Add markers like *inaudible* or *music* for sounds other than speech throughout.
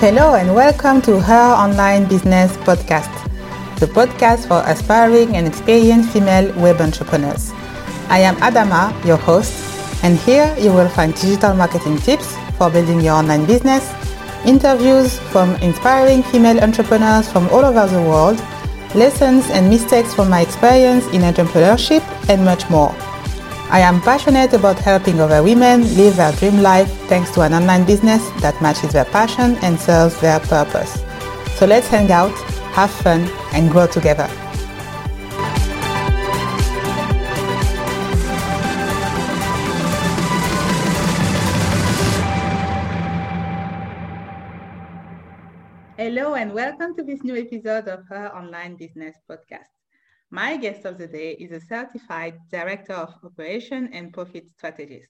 Hello and welcome to Her Online Business Podcast, the podcast for aspiring and experienced female web entrepreneurs. I am Adama, your host, and here you will find digital marketing tips for building your online business, interviews from inspiring female entrepreneurs from all over the world, lessons and mistakes from my experience in entrepreneurship, and much more. I am passionate about helping other women live their dream life thanks to an online business that matches their passion and serves their purpose. So let's hang out, have fun, and grow together. Hello, and welcome to this new episode of Her Online Business Podcast. My guest of the day is a certified director of operation and profit strategist.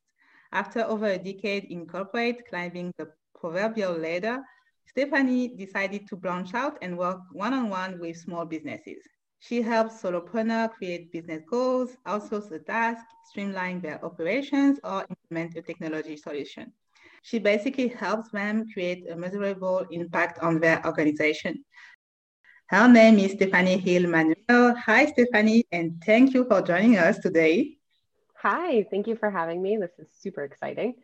After over a decade in corporate climbing the proverbial ladder, Stephanie decided to branch out and work one-on-one with small businesses. She helps solopreneurs create business goals, outsource a task, streamline their operations, or implement a technology solution. She basically helps them create a measurable impact on their organization. Her name is Stephanie Hill Manuel. Hi, Stephanie, and thank you for joining us today. Hi, thank you for having me. This is super exciting.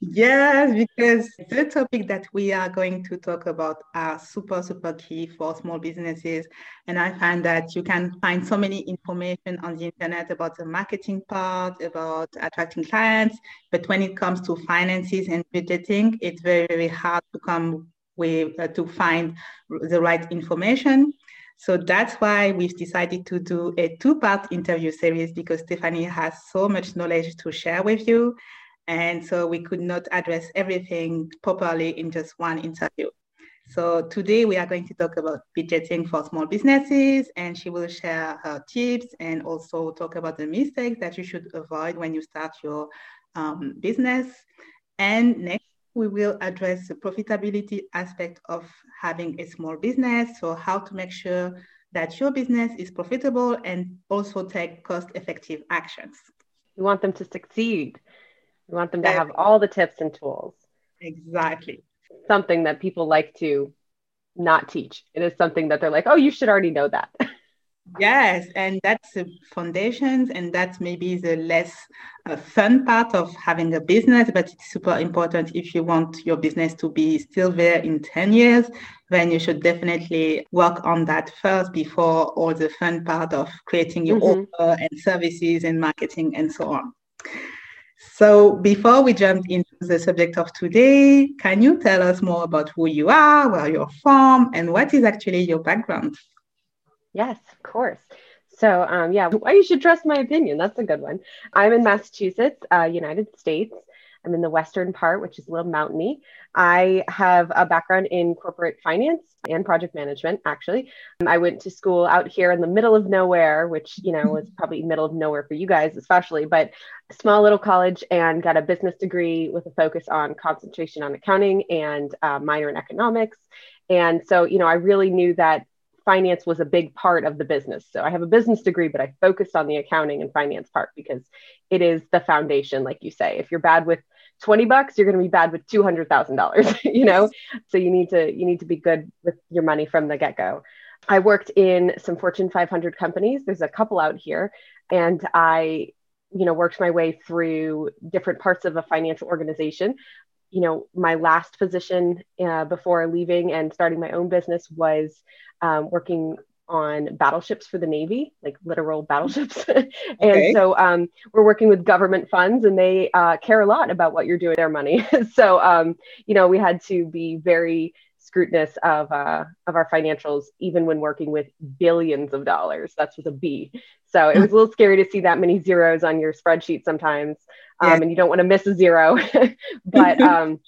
Yes, because the topic that we are going to talk about are super, super key for small businesses. And I find that you can find so many information on the internet about the marketing part, about attracting clients. But when it comes to finances and budgeting, it's very, very hard to come way uh, to find the right information. So that's why we've decided to do a two-part interview series because Stephanie has so much knowledge to share with you. And so we could not address everything properly in just one interview. So today we are going to talk about budgeting for small businesses and she will share her tips and also talk about the mistakes that you should avoid when you start your um, business. And next we will address the profitability aspect of having a small business. So how to make sure that your business is profitable and also take cost effective actions. We want them to succeed. We want them to have all the tips and tools. Exactly. Something that people like to not teach. It is something that they're like, oh, you should already know that. *laughs* Yes, and that's the foundations, and that's maybe the less uh, fun part of having a business, but it's super important if you want your business to be still there in 10 years, then you should definitely work on that first before all the fun part of creating your mm-hmm. offer and services and marketing and so on. So before we jump into the subject of today, can you tell us more about who you are, where you're from, and what is actually your background? Yes, of course. So, um, yeah, why you should trust my opinion. That's a good one. I'm in Massachusetts, uh, United States. I'm in the western part, which is a little mountainy. I have a background in corporate finance and project management, actually. Um, I went to school out here in the middle of nowhere, which, you know, was *laughs* probably middle of nowhere for you guys, especially, but a small little college and got a business degree with a focus on concentration on accounting and uh, minor in economics. And so, you know, I really knew that finance was a big part of the business. So I have a business degree, but I focused on the accounting and finance part because it is the foundation, like you say. If you're bad with 20 bucks, you're going to be bad with $200,000, *laughs* you know? So you need to you need to be good with your money from the get-go. I worked in some Fortune 500 companies. There's a couple out here and I you know worked my way through different parts of a financial organization you know, my last position uh, before leaving and starting my own business was um, working on battleships for the Navy, like literal *laughs* battleships. *laughs* and okay. so um, we're working with government funds and they uh, care a lot about what you're doing with their money. *laughs* so, um, you know, we had to be very scrutinous of, uh, of our financials, even when working with billions of dollars. That's with a B. So it was a little scary to see that many zeros on your spreadsheet sometimes um, yeah. and you don't want to miss a zero. *laughs* but *laughs* um,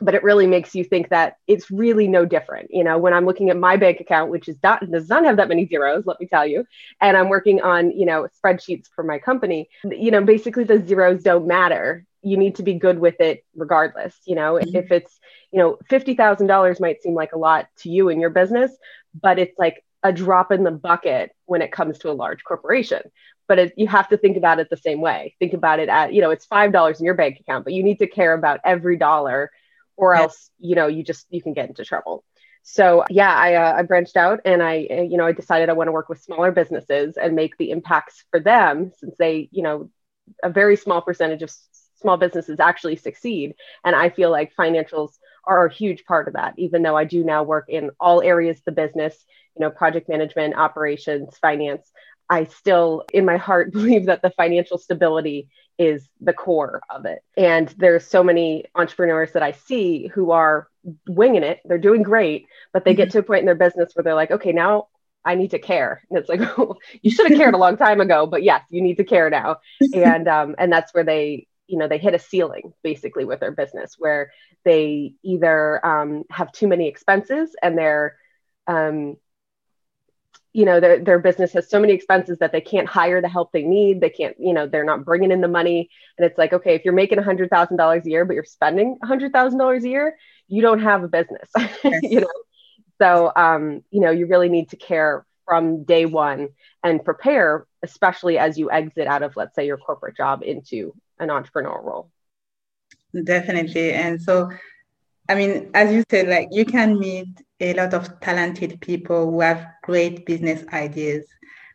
but it really makes you think that it's really no different. You know, when I'm looking at my bank account, which is not does not have that many zeros, let me tell you, and I'm working on you know spreadsheets for my company. You know, basically the zeros don't matter. You need to be good with it regardless. You know, mm-hmm. if it's you know fifty thousand dollars might seem like a lot to you in your business, but it's like a drop in the bucket when it comes to a large corporation but it, you have to think about it the same way think about it at you know it's five dollars in your bank account but you need to care about every dollar or else you know you just you can get into trouble so yeah i uh, i branched out and i uh, you know i decided i want to work with smaller businesses and make the impacts for them since they you know a very small percentage of small businesses actually succeed and i feel like financials are a huge part of that even though i do now work in all areas of the business you know project management operations finance I still, in my heart, *laughs* believe that the financial stability is the core of it. And there's so many entrepreneurs that I see who are winging it. They're doing great, but they mm-hmm. get to a point in their business where they're like, okay, now I need to care. And it's like, *laughs* you should have cared a long time ago, but yes, you need to care now. *laughs* and um, and that's where they, you know, they hit a ceiling basically with their business where they either um, have too many expenses and they're um, you know their, their business has so many expenses that they can't hire the help they need. They can't you know they're not bringing in the money. And it's like okay if you're making $100000 a year but you're spending $100000 a year you don't have a business *laughs* yes. you know? So um, you know you really need to care from day one and prepare especially as you exit out of let's say your corporate job into an entrepreneurial role definitely and so i mean as you said like you can meet a lot of talented people who have great business ideas.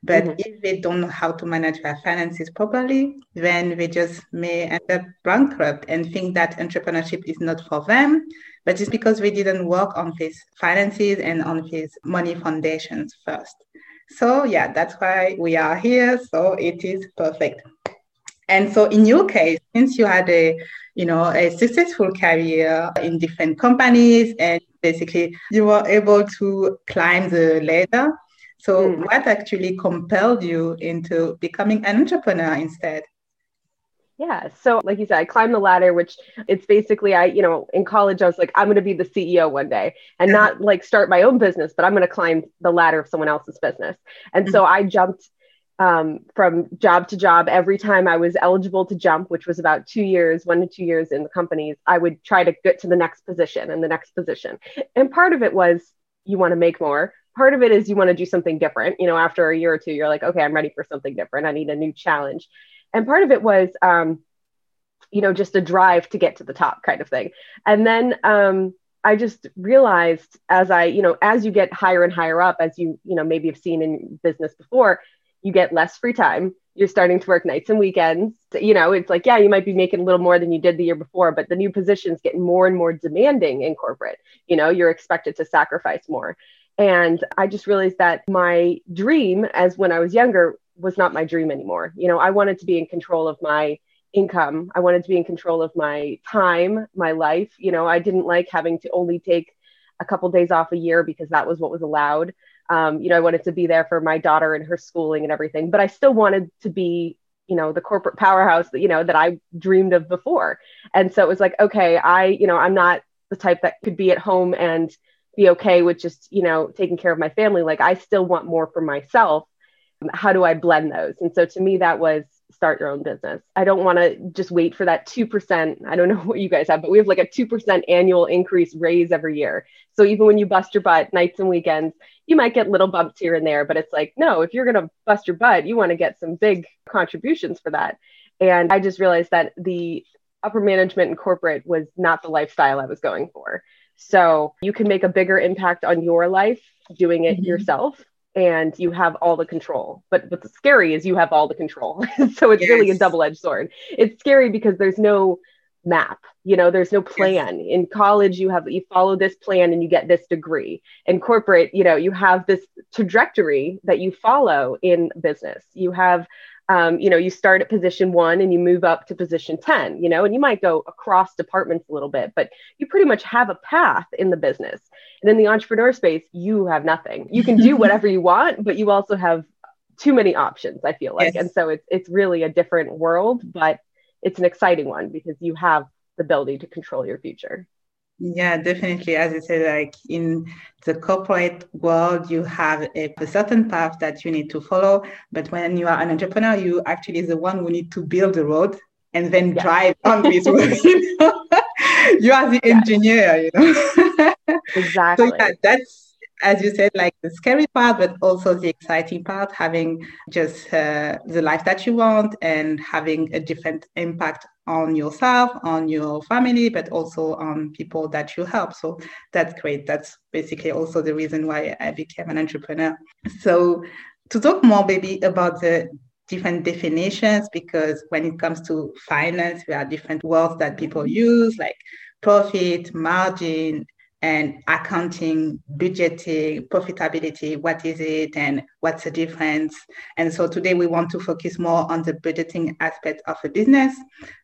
But mm-hmm. if they don't know how to manage their finances properly, then they just may end up bankrupt and think that entrepreneurship is not for them. But it's because they didn't work on these finances and on these money foundations first. So yeah, that's why we are here. So it is perfect. And so in your case, since you had a you know a successful career in different companies and basically you were able to climb the ladder. So, mm. what actually compelled you into becoming an entrepreneur instead? Yeah. So, like you said, I climbed the ladder, which it's basically, I, you know, in college, I was like, I'm going to be the CEO one day and not like start my own business, but I'm going to climb the ladder of someone else's business. And mm-hmm. so I jumped um, from job to job every time I was eligible to jump, which was about two years, one to two years in the companies, I would try to get to the next position and the next position. And part of it was you want to make more. Part of it is you want to do something different. You know, after a year or two, you're like, okay, I'm ready for something different. I need a new challenge. And part of it was, um, you know, just a drive to get to the top kind of thing. And then um, I just realized as I, you know, as you get higher and higher up, as you, you know, maybe have seen in business before, you get less free time. You're starting to work nights and weekends. You know it's like yeah you might be making a little more than you did the year before but the new positions get more and more demanding in corporate. You know you're expected to sacrifice more. And i just realized that my dream as when i was younger was not my dream anymore. You know i wanted to be in control of my income. I wanted to be in control of my time my life. You know i didn't like having to only take a couple days off a year because that was what was allowed um, you know, I wanted to be there for my daughter and her schooling and everything, but I still wanted to be, you know, the corporate powerhouse that, you know, that I dreamed of before. And so it was like, okay, I, you know, I'm not the type that could be at home and be okay with just, you know, taking care of my family. Like I still want more for myself. How do I blend those? And so to me, that was start your own business. I don't want to just wait for that 2%. I don't *laughs* know what you guys have, but we have like a 2% annual increase raise every year. So even when you bust your butt nights and weekends, you might get little bumps here and there, but it's like, no, if you're going to bust your butt, you want to get some big contributions for that. And I just realized that the upper management and corporate was not the lifestyle I was going for. So you can make a bigger impact on your life doing it mm-hmm. yourself and you have all the control. But what's scary is you have all the control. *laughs* so it's yes. really a double edged sword. It's scary because there's no map you know there's no plan yes. in college you have you follow this plan and you get this degree in corporate you know you have this trajectory that you follow in business you have um, you know you start at position one and you move up to position 10 you know and you might go across departments a little bit but you pretty much have a path in the business and in the entrepreneur space you have nothing you can do *laughs* whatever you want but you also have too many options i feel like yes. and so it's it's really a different world but it's an exciting one because you have the ability to control your future. Yeah, definitely. As you said, like in the corporate world, you have a, a, certain path that you need to follow. But when you are an entrepreneur, you actually is the one who need to build the road and then yeah. drive on *laughs* this road. You, know? *laughs* you are the engineer, you know. exactly. *laughs* So yeah, that's as you said, like the scary part, but also the exciting part, having just uh, the life that you want and having a different impact on yourself, on your family, but also on people that you help. So that's great. That's basically also the reason why I became an entrepreneur. So to talk more maybe about the different definitions, because when it comes to finance, there are different words that people use, like profit, margin, and accounting, budgeting, profitability, what is it and what's the difference? And so today we want to focus more on the budgeting aspect of a business.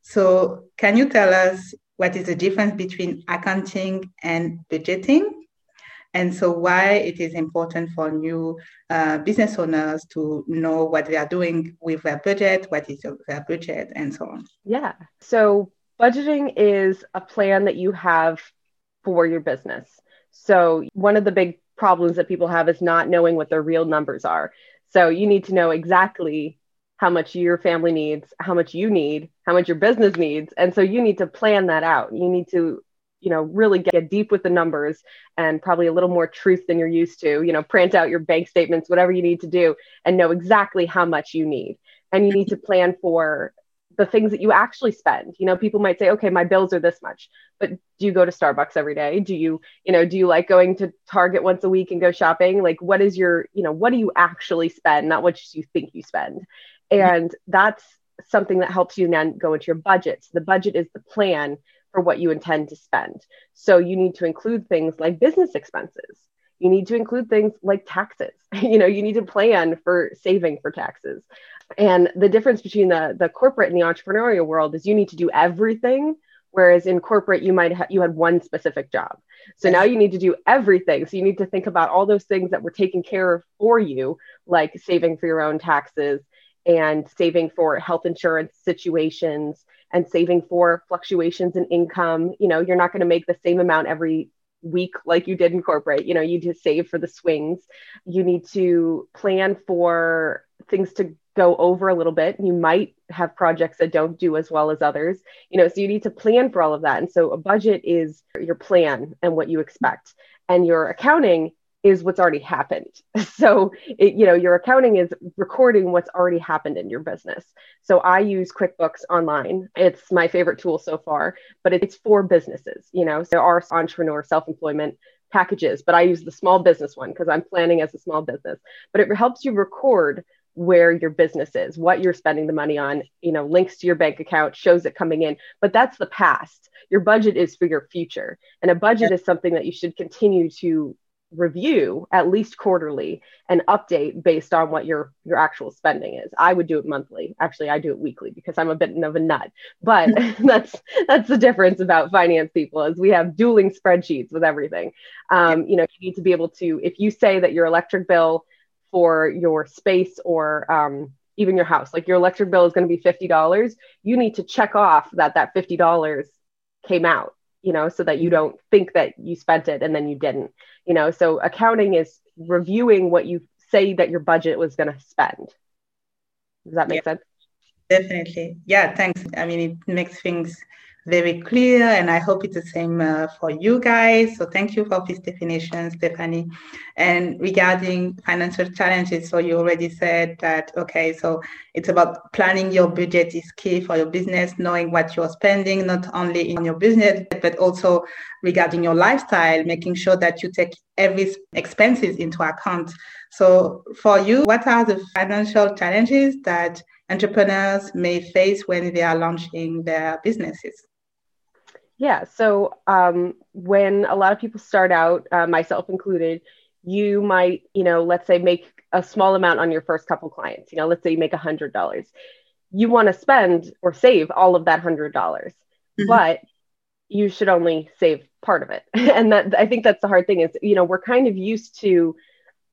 So can you tell us what is the difference between accounting and budgeting? And so why it is important for new uh, business owners to know what they are doing with their budget, what is their budget, and so on. Yeah. So budgeting is a plan that you have for your business. So, one of the big problems that people have is not knowing what their real numbers are. So, you need to know exactly how much your family needs, how much you need, how much your business needs. And so, you need to plan that out. You need to you know really get deep with the numbers and probably a little more truth than you're used to you know print out your bank statements whatever you need to do and know exactly how much you need and you need to plan for the things that you actually spend. You know, people might say, okay, my bills are this much, but do you go to Starbucks every day? Do you, you know, do you like going to Target once a week and go shopping? Like, what is your, you know, what do you actually spend, not what you think you spend? Mm-hmm. And that's something that helps you then go into your budget. So the budget is the plan for what you intend to spend. So you need to include things like business expenses. You need to include things like taxes. *laughs* you know, you need to plan for saving for taxes. And the difference between the the corporate and the entrepreneurial world is you need to do everything whereas in corporate you might have you had one specific job. So now you need to do everything. So you need to think about all those things that were taken care of for you like saving for your own taxes and saving for health insurance situations and saving for fluctuations in income. You know you're not going to make the same amount every week like you did in corporate. You know you to save for the swings. You need to plan for things to go over a little bit. You might have projects that don't do as well as others, you know, so you need to plan for all of that. And so a budget is your plan and what you expect. And your accounting is what's already happened. *laughs* So, it, you know, your accounting is recording what's already happened in your business. So I use QuickBooks Online. It's my favorite tool so far, but it's for businesses. You know, there are entrepreneur self-employment packages, but I use the small business one because I'm planning as a small business. But it helps you record where your business is, what you're spending the money on, you know, links to your bank account, shows it coming in. But that's the past. Your budget is for your future. And a budget is something that you should continue to review at least quarterly and update based on what your your actual spending is. I would do it monthly. Actually, I do it weekly because I'm a bit of a nut. But *laughs* that's that's the difference about finance people is we have dueling spreadsheets with everything. Um, you know, you need to be able to if you say that your electric bill for your space or um, even your house. Like your electric bill is going to be $50. You need to check off that that $50 came out, you know, so that you don't think that you spent it and then you didn't, you know. So accounting is reviewing what you say that your budget was going to spend. Does that make yeah, sense? Definitely. Yeah, thanks. I mean, it makes things very clear, and I hope it's the same uh, for you guys. So thank you for this definition, Stephanie. And regarding financial challenges, so you already said that, okay, so it's about planning your budget is key for your business, knowing what you're spending, not only in your business, but also regarding your lifestyle, making sure that you take every expenses into account. So for you, what are the financial challenges that entrepreneurs may face when they are launching their businesses? Yeah. So um, when a lot of people start out, uh, myself included, you might, you know, let's say make a small amount on your first couple clients. You know, let's say you make a hundred dollars. You want to spend or save all of that hundred dollars, mm-hmm. but you should only save part of it. *laughs* and that I think that's the hard thing is, you know, we're kind of used to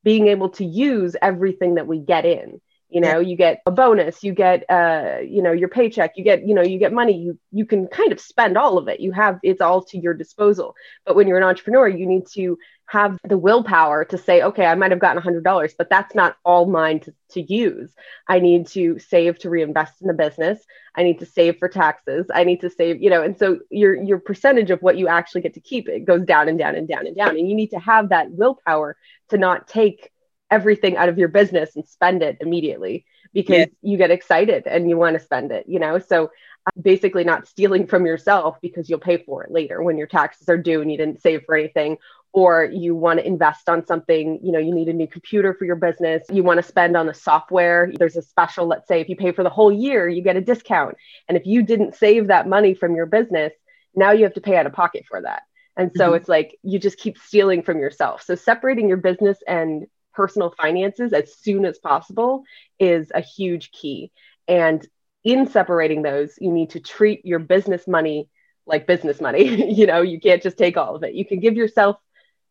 being able to use everything that we get in you know you get a bonus you get uh you know your paycheck you get you know you get money you you can kind of spend all of it. You have it's all to your disposal. But when you're an entrepreneur you need to have the willpower to say okay i might have gotten $100 but that's not all mine to, to use. I need to save to reinvest in the business. I need to save for taxes. I need to save you know and so your your percentage of what you actually get to keep it goes down and down and down and down. And you need to have that willpower to not take everything out of your business and spend it immediately because yeah. you get excited and you want to spend it, you know? So uh, basically not stealing from yourself because you'll pay for it later when your taxes are due and you didn't save for anything or you want to invest on something, you know, you need a new computer for your business, you want to spend on the software. There's a special, let's say if you pay for the whole year, you get a discount. And if you didn't save that money from your business, now you have to pay out of pocket for that. And so mm-hmm. it's like you just keep stealing from yourself. So separating your business and personal finances as soon as possible is a huge key. And in separating those, you need to treat your business money like business money. *laughs* you know, you can't just take all of it. You can give yourself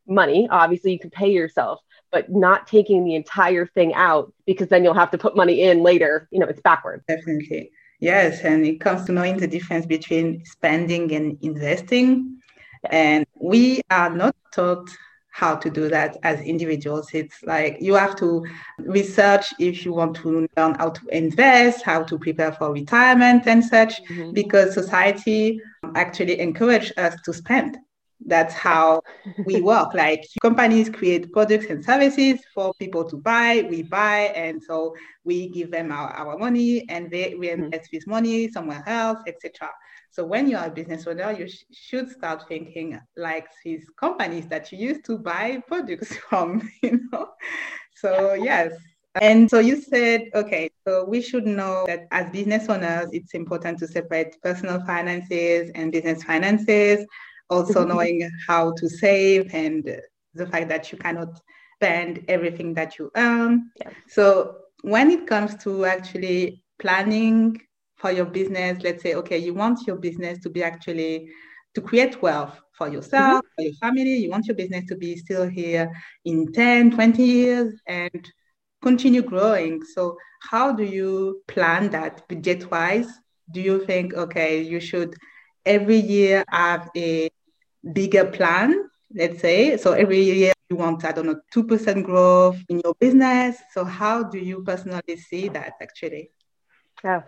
money, obviously, you can pay yourself, but not taking the entire thing out because then you'll have to put money in later. You know, it's backwards. Definitely. Yes. And it comes to knowing the difference between spending and investing. And we are not taught how to do that as individuals. It's like you have to research if you want to learn how to invest, how to prepare for retirement and such, mm-hmm. because society actually encourage us to spend. That's how we *laughs* work. Like companies create products and services for people to buy, we buy, and so we give them our, our money and they reinvest mm-hmm. this money somewhere else, etc. So when you are a business owner, you sh- should start thinking like these companies that you used to buy products *laughs* from, you know? So yes. And so you said, okay, so we should know that as business owners, it's important to separate personal finances and business finances, also mm-hmm. knowing how to save and the fact that you cannot spend everything that you earn. Yeah. So when it comes to actually planning for your business. Let's say okay you want your business to be actually to create wealth for yourself mm-hmm. for your family. You want your business to be still here in 10 20 years and continue growing. So how do you plan that budget wise do you think okay you should every year have a bigger plan let's say? So every year you want i don't know 2% growth in your business. So how do you personally see that actually? Yeah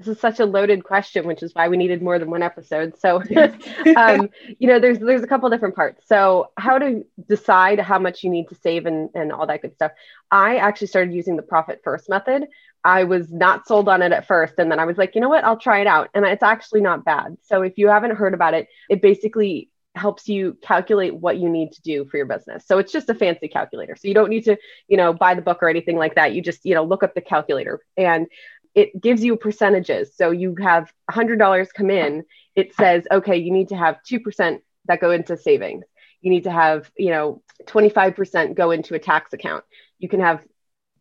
this is such a loaded question, which is why we needed more than one episode. So, *laughs* *laughs* um, you know, there's there's a couple different parts. So, how to decide how much you need to save and and all that good stuff. I actually started using the profit first method. I was not sold on it at first, and then I was like, you know what, I'll try it out, and it's actually not bad. So, if you haven't heard about it, it basically helps you calculate what you need to do for your business. So it's just a fancy calculator. So you don't need to, you know, buy the book or anything like that. You just, you know, look up the calculator. And it gives you percentages. So you have $100 come in, it says, okay, you need to have 2% that go into savings. You need to have, you know, 25% go into a tax account. You can have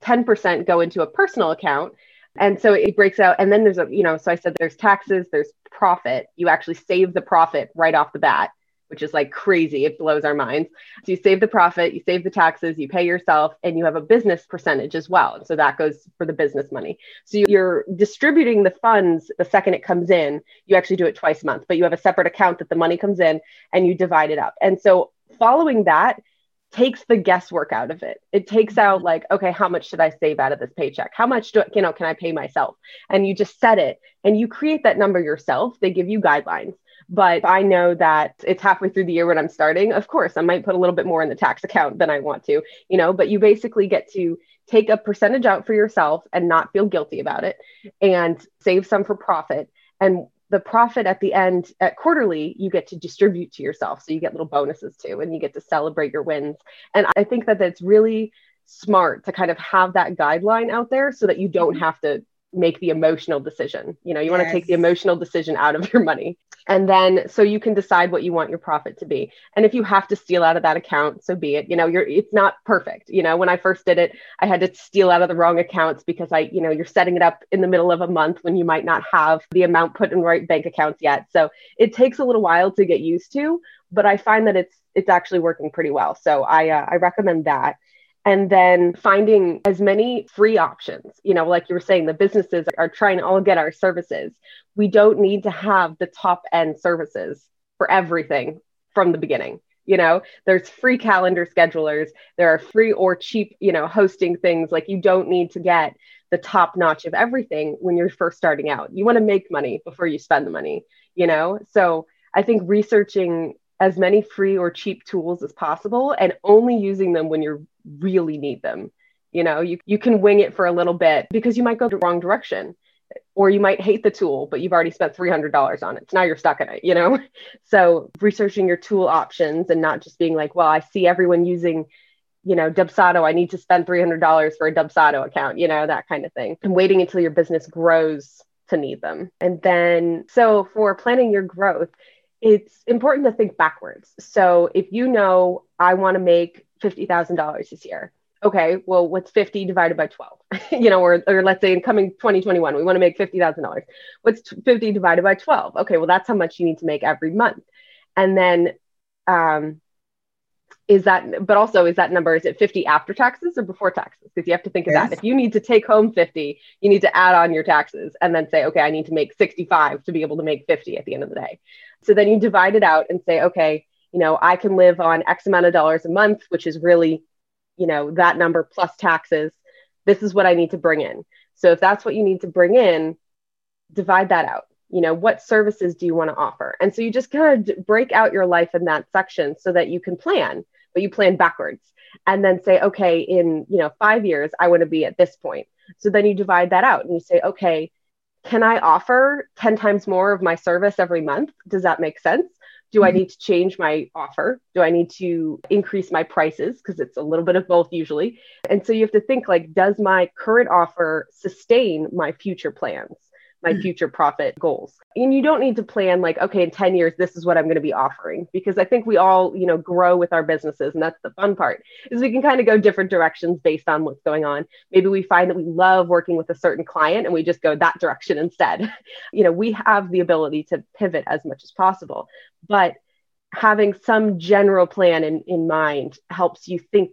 10% go into a personal account. And so it breaks out. And then there's a, you know, so I said there's taxes, there's profit. You actually save the profit right off the bat which is like crazy. It blows our minds. So you save the profit, you save the taxes, you pay yourself, and you have a business percentage as well. so that goes for the business money. So you're distributing the funds the second it comes in. You actually do it twice a month, but you have a separate account that the money comes in and you divide it up. And so following that, takes the guesswork out of it. It takes mm-hmm. out like, okay, how much should I save out of this paycheck? How much do you know can I pay myself? And you just set it and you create that number yourself. They give you guidelines. But I know that it's halfway through the year when I'm starting. Of course, I might put a little bit more in the tax account than I want to, you know, but you basically get to take a percentage out for yourself and not feel guilty about it and save some for profit. And the profit at the end at quarterly you get to distribute to yourself so you get little bonuses too and you get to celebrate your wins and i think that that's really smart to kind of have that guideline out there so that you don't mm-hmm. have to make the emotional decision. You know, you yes. want to take the emotional decision out of *laughs* your money. And then so you can decide what you want your profit to be. And if you have to steal out of that account, so be it. You know, you're it's not perfect. You know, when I first did it, I had to steal out of the wrong accounts because I, you know, you're setting it up in the middle of a month when you might not have the amount put in right bank accounts yet. So it takes a little while to get used to, but I find that it's it's actually working pretty well. So I uh, I recommend that. And then finding as many free options. You know, like you were saying, the businesses are trying to all get our services. We don't need to have the top end services for everything from the beginning. You know, there's free calendar schedulers, there are free or cheap, you know, hosting things. Like you don't need to get the top notch of everything when you're first starting out. You want to make money before you spend the money, you know? So I think researching as many free or cheap tools as possible and only using them when you really need them. You know, you, you can wing it for a little bit because you might go the wrong direction or you might hate the tool, but you've already spent $300 on it. So now you're stuck in it, you know? *laughs* So researching your tool options and not just being like, well, I see everyone using, you know, Dubsado. I need to spend $300 for a Dubsado account, you know, that kind of thing. And waiting until your business grows to need them. And then, so for planning your growth, it's important to think backwards. So if you know I want to make $50,000 this year, okay, well, what's 50 divided by 12? *laughs* you know, or, or let's say in coming 2021, we want to make $50,000. What's 50 divided by 12? Okay, well, that's how much you need to make every month. And then, um, is that, but also is that number, is it 50 after taxes or before taxes? Because you have to think of yes. that. If you need to take home 50, you need to add on your taxes and then say, okay, I need to make 65 to be able to make 50 at the end of the day. So then you divide it out and say, okay, you know, I can live on X amount of dollars a month, which is really, you know, that number plus taxes. This is what I need to bring in. So if that's what you need to bring in, divide that out. You know, what services do you want to offer? And so you just kind of break out your life in that section so that you can plan, but you plan backwards and then say, okay, in, you know, five years, I want to be at this point. So then you divide that out and you say, okay, can I offer 10 times more of my service every month? Does that make sense? Do mm-hmm. I need to change my offer? Do I need to increase my prices? Because it's a little bit of both usually. And so you have to think like, does my current offer sustain my future plans? My mm. future profit goals. And you don't need to plan like, okay, in 10 years, this is what I'm going to be offering because I think we all, you know, grow with our businesses. And that's the fun part is we can kind of go different directions based on what's going on. Maybe we find that we love working with a certain client and we just go that direction instead. *laughs* you know, we have the ability to pivot as much as possible, but having some general plan in, in mind helps you think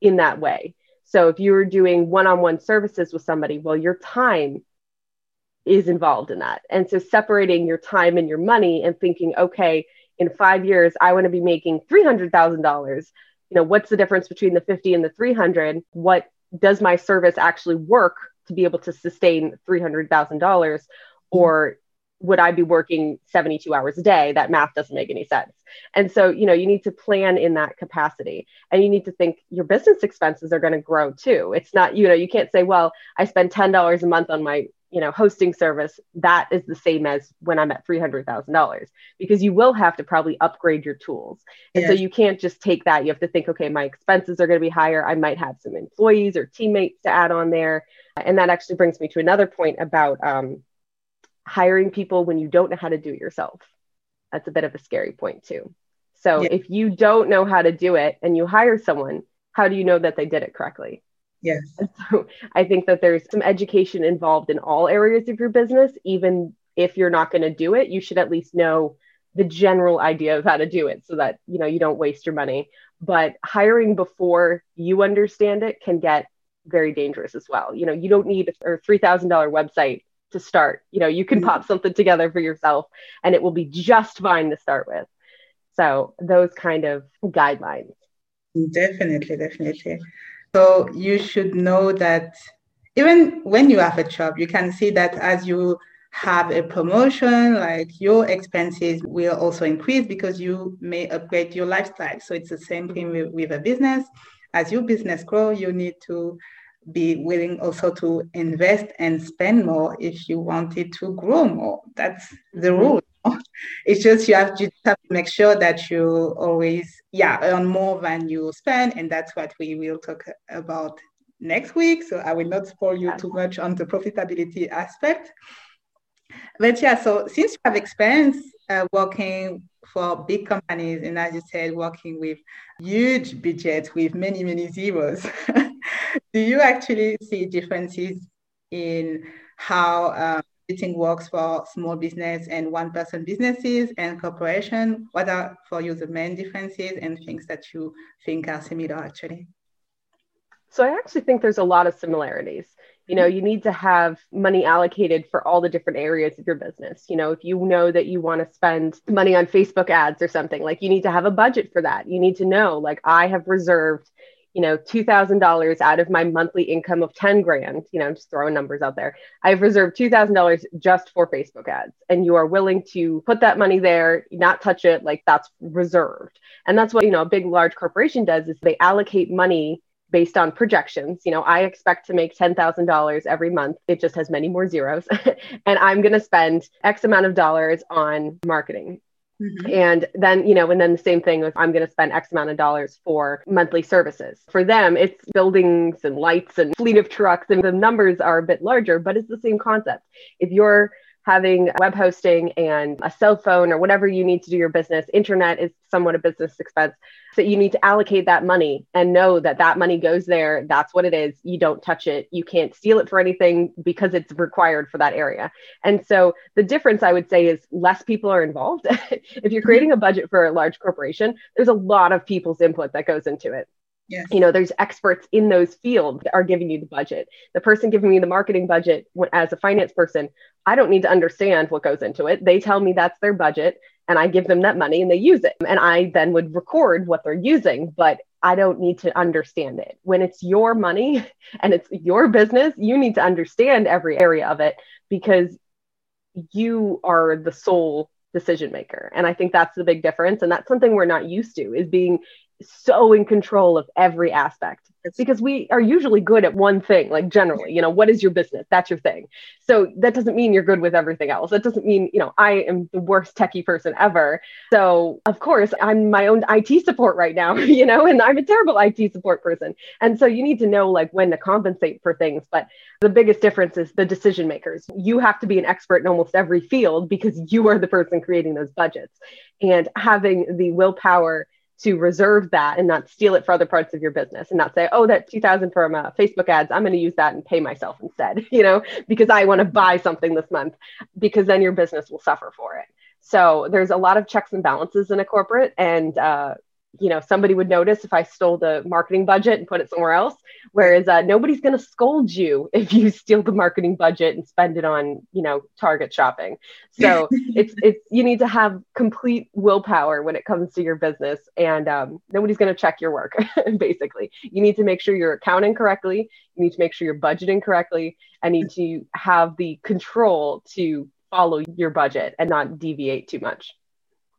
in that way. So if you were doing one-on-one services with somebody, well, your time is involved in that. And so separating your time and your money and thinking, okay, in five years, I want to be making $300,000. You know, what's the difference between the 50 and the 300? What does my service actually work to be able to sustain $300,000? Or would I be working 72 hours a day? That math doesn't make any sense. And so, you know, you need to plan in that capacity and you need to think your business expenses are going to grow too. It's not, you know, you can't say, well, I spend $10 a month on my you know hosting service that is the same as when i'm at $300000 because you will have to probably upgrade your tools. And so you can't just take that. You have to think okay my expenses are going to be higher. I might have some employees or teammates to add on there. And that actually brings me to another point about um, hiring people when you don't know how to do it yourself. That's a bit of a scary point too. So yeah. if you don't know how to do it and you hire someone how do you know that they did it correctly Yes. *laughs* so I think that there's some education involved in all areas of your business. Even if you're not going to do it, you should at least know the general idea of how to do it so that you know you don't waste your money. But hiring before you understand it can get very dangerous as well. You know, you don't need a three thousand dollar website to start. You know, you can mm-hmm. pop something together for yourself and it will be just fine to start with. So those kind of guidelines. Definitely, definitely. So you should know that even when you have a job, you can see that as you have a promotion, like your expenses will also increase because you may upgrade your lifestyle. So it's the same thing with, with a business. As your business grow, you need to be willing also to invest and spend more if you want it to grow more. That's the rule. *laughs* it's just you have, to have to make sure that you always yeah earn more than you spend and that's what we will talk about next week. So i will not spoil you too much on the profitability aspect. But yeah so since you have experience uh, working for big companies and as you said working with huge budgets with many many zeros *laughs* do you actually see differences in how uh, Meeting works for small business and one person businesses and corporation. What are for you the main differences and things that you think are similar actually? So I actually think there's a lot of similarities. You know, you need to have money allocated for all the different areas of your business. You know, if you know that you want to spend money on Facebook ads or something, like you need to have a budget for that. You need to know, like, I have reserved you know, $2,000 out of my monthly income of 10 grand, you know, I'm just throwing numbers out there. I've reserved $2,000 just for Facebook ads. And you are willing to put that money there, not touch it, like that's reserved. And that's what, you know, a big, large corporation does is they allocate money based on projections. You know, I expect to make $10,000 every month. It just has many more zeros. *laughs* and I'm going to spend X amount of dollars on marketing. Mm-hmm. And then, you know, and then the same thing with I'm going to spend X amount of dollars for monthly services. For them, it's buildings and lights and fleet of trucks, and the numbers are a bit larger, but it's the same concept. If you're having web hosting and a cell phone or whatever you need to do your business, internet is somewhat a business expense. So you need to allocate that money and know that that money goes there. That's what it is. You don't touch it. You can't steal it for anything because it's required for that area. And so the difference I would say is less people are involved. *laughs* if you're creating a budget for a large corporation, there's a lot of people's input that goes into it. Yes. You know, there's experts in those fields that are giving you the budget. The person giving me the marketing budget as a finance person, I don't need to understand what goes into it. They tell me that's their budget and I give them that money and they use it. And I then would record what they're using, but I don't need to understand it. When it's your money *laughs* and it's your business, you need to understand every area of it because you are the sole decision maker. And I think that's the big difference. And that's something we're not used to is being so in control of every aspect because we are usually good at one thing like generally you know what is your business? That's your thing. So that doesn't mean you're good with everything else. That doesn't mean you know i am the worst techie person ever. So of course i'm my own it support right now *laughs* you know and i'm a terrible it support person. And so you need to know like when to compensate for things. But the biggest difference is the decision makers. You have to be an expert in almost every field because you are the person creating those budgets. And having the willpower to reserve that and not steal it for other parts of your business and not say, oh, that 2000 from uh, Facebook ads, I'm going to use that and pay myself instead, *laughs* you know, because I want to buy something this month, because then your business will suffer for it. So there's a lot of checks and balances in a corporate. And uh, you know somebody would notice if i stole the marketing budget and put it somewhere else. Whereas uh, nobody's going to scold you *laughs* if you steal the marketing budget and spend it on you know target shopping. So *laughs* it's it's you need to have complete willpower when it comes to your business and um, nobody's going to check your work *laughs* basically. You need to make sure you're accounting correctly. You need to make sure you're budgeting correctly. And need to have the control to follow your budget and not deviate too much.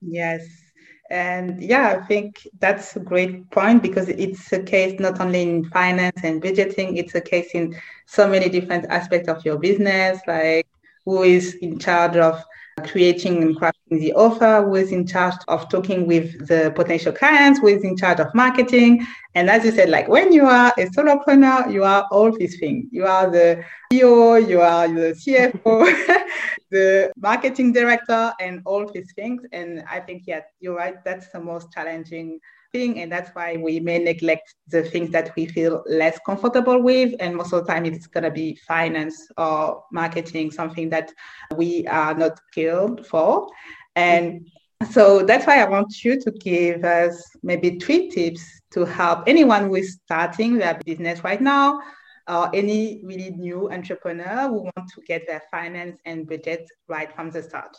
Yes and yeah, I think that's a great point because it's a case not only in finance and budgeting, it's a case in so many different aspects of your business, like who is in charge of creating and crafting the offer, who is in charge of talking with the potential clients, who is in charge of marketing. And as you said, like when you are a solopreneur, you are all these things. You are the CEO, you are the CFO, *laughs* the marketing director, and all these things. And I think, yeah, you're right. That's the most challenging thing. And that's why we may neglect the things that we feel less comfortable with. And most of the time, it's going to be finance or marketing, something that we are not skilled for. And so that's why I want you to give us maybe three tips to help anyone who is starting their business right now or any really new entrepreneur who want to get their finance and budget right from the start.